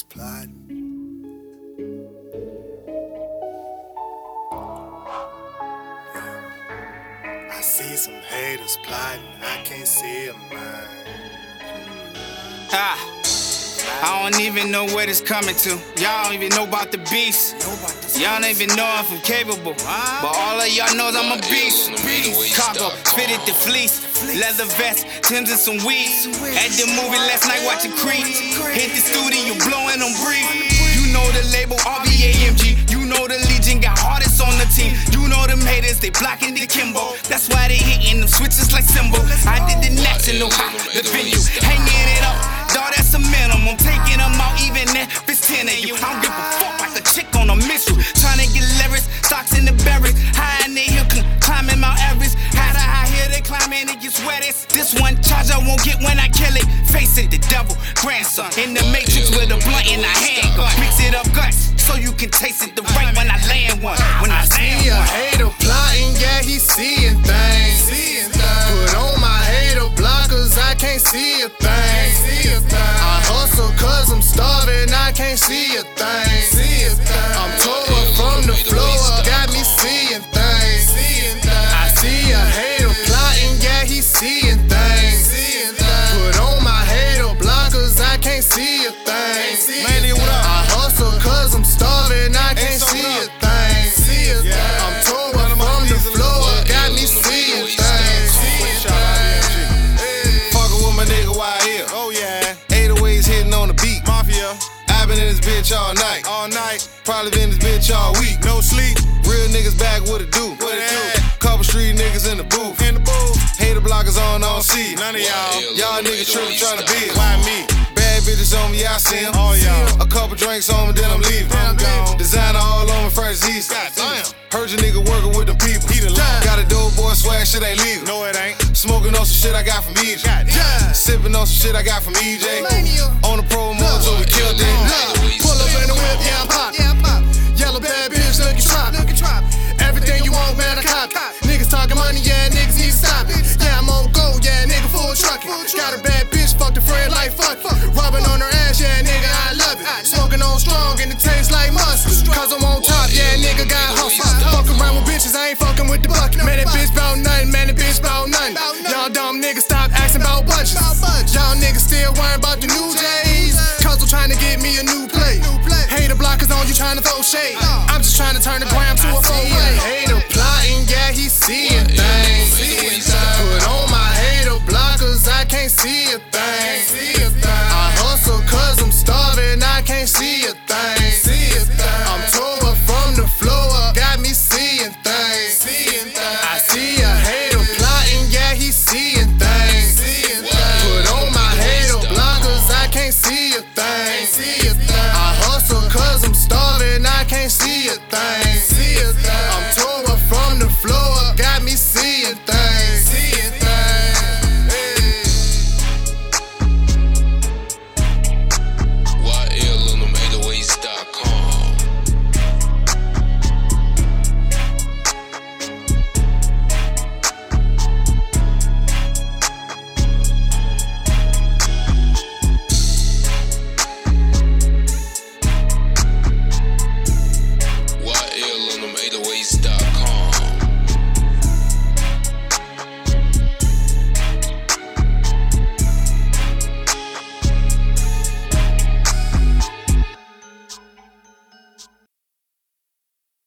plotting. I see some haters plotting, I can't see a mind. Ah, I don't even know what it's coming to. Y'all don't even know about the beast. Y'all don't even know if I'm capable. But all of y'all knows I'm a beast. Cargo, fitted the fleece. Leather vest, Tim's and some weeds. At the movie last night watching Creed. Hit the studio, blowing on breeze. You know the label RVAMG. You know the Legion got artists on the team. You know them haters, they blocking the Kimbo. That's why they hitting them switches like symbol. I did the national, ha, the venue, I get when I kill it. Face it, the devil, grandson. In the matrix with a blunt in a handgun. Mix it up guts, so you can taste it the right when I land one. When I See land a one. hater plotting, yeah, he seeing things. Put on my hater blockers, I can't see a thing. I hustle cause I'm starving, I can't see a thing. See a thing. Manny, what up? I hustle cause I'm starving, I can't so see what a thing. I'm torn from the floor, got me seeing things. Fuckin' with my nigga YL. Oh yeah, 808s hitting on the beat. mafia, i been in this bitch all night. all night, Probably been in this bitch all week. no sleep, Real niggas back, what it do? What it do? Couple street niggas in the booth. in the booth. Hater blockers on, on see. None of y'all, Y'all niggas trippin' tryna I see 'em. Oh, all y'all. A couple drinks on me, then I'm leaving. I'm gone. Designer all on me, first east. Goddamn. Heard your nigga working with the people. He the. Got a dope boy swag, shit ain't legal. No, it ain't. Smoking on some shit I got from EJ. Goddamn. Sipping on some shit I got from EJ. On the pro so we killed it. On strong and it tastes like mustard. Cause I'm on top, yeah, nigga got hustle. Fuck around with bitches, I ain't fucking with the bucket. Man, that bitch bout nothing, man, that bitch bout nothing. Y'all dumb niggas stop asking about budgets. Y'all niggas still worrying about the new J's. Cause I'm trying to get me a new plate. Hater blockers on you trying to throw shade. I'm just trying to turn the gram to a four way. Hater plotting, yeah, he seeing things. Put on my hater blockers, I can't see a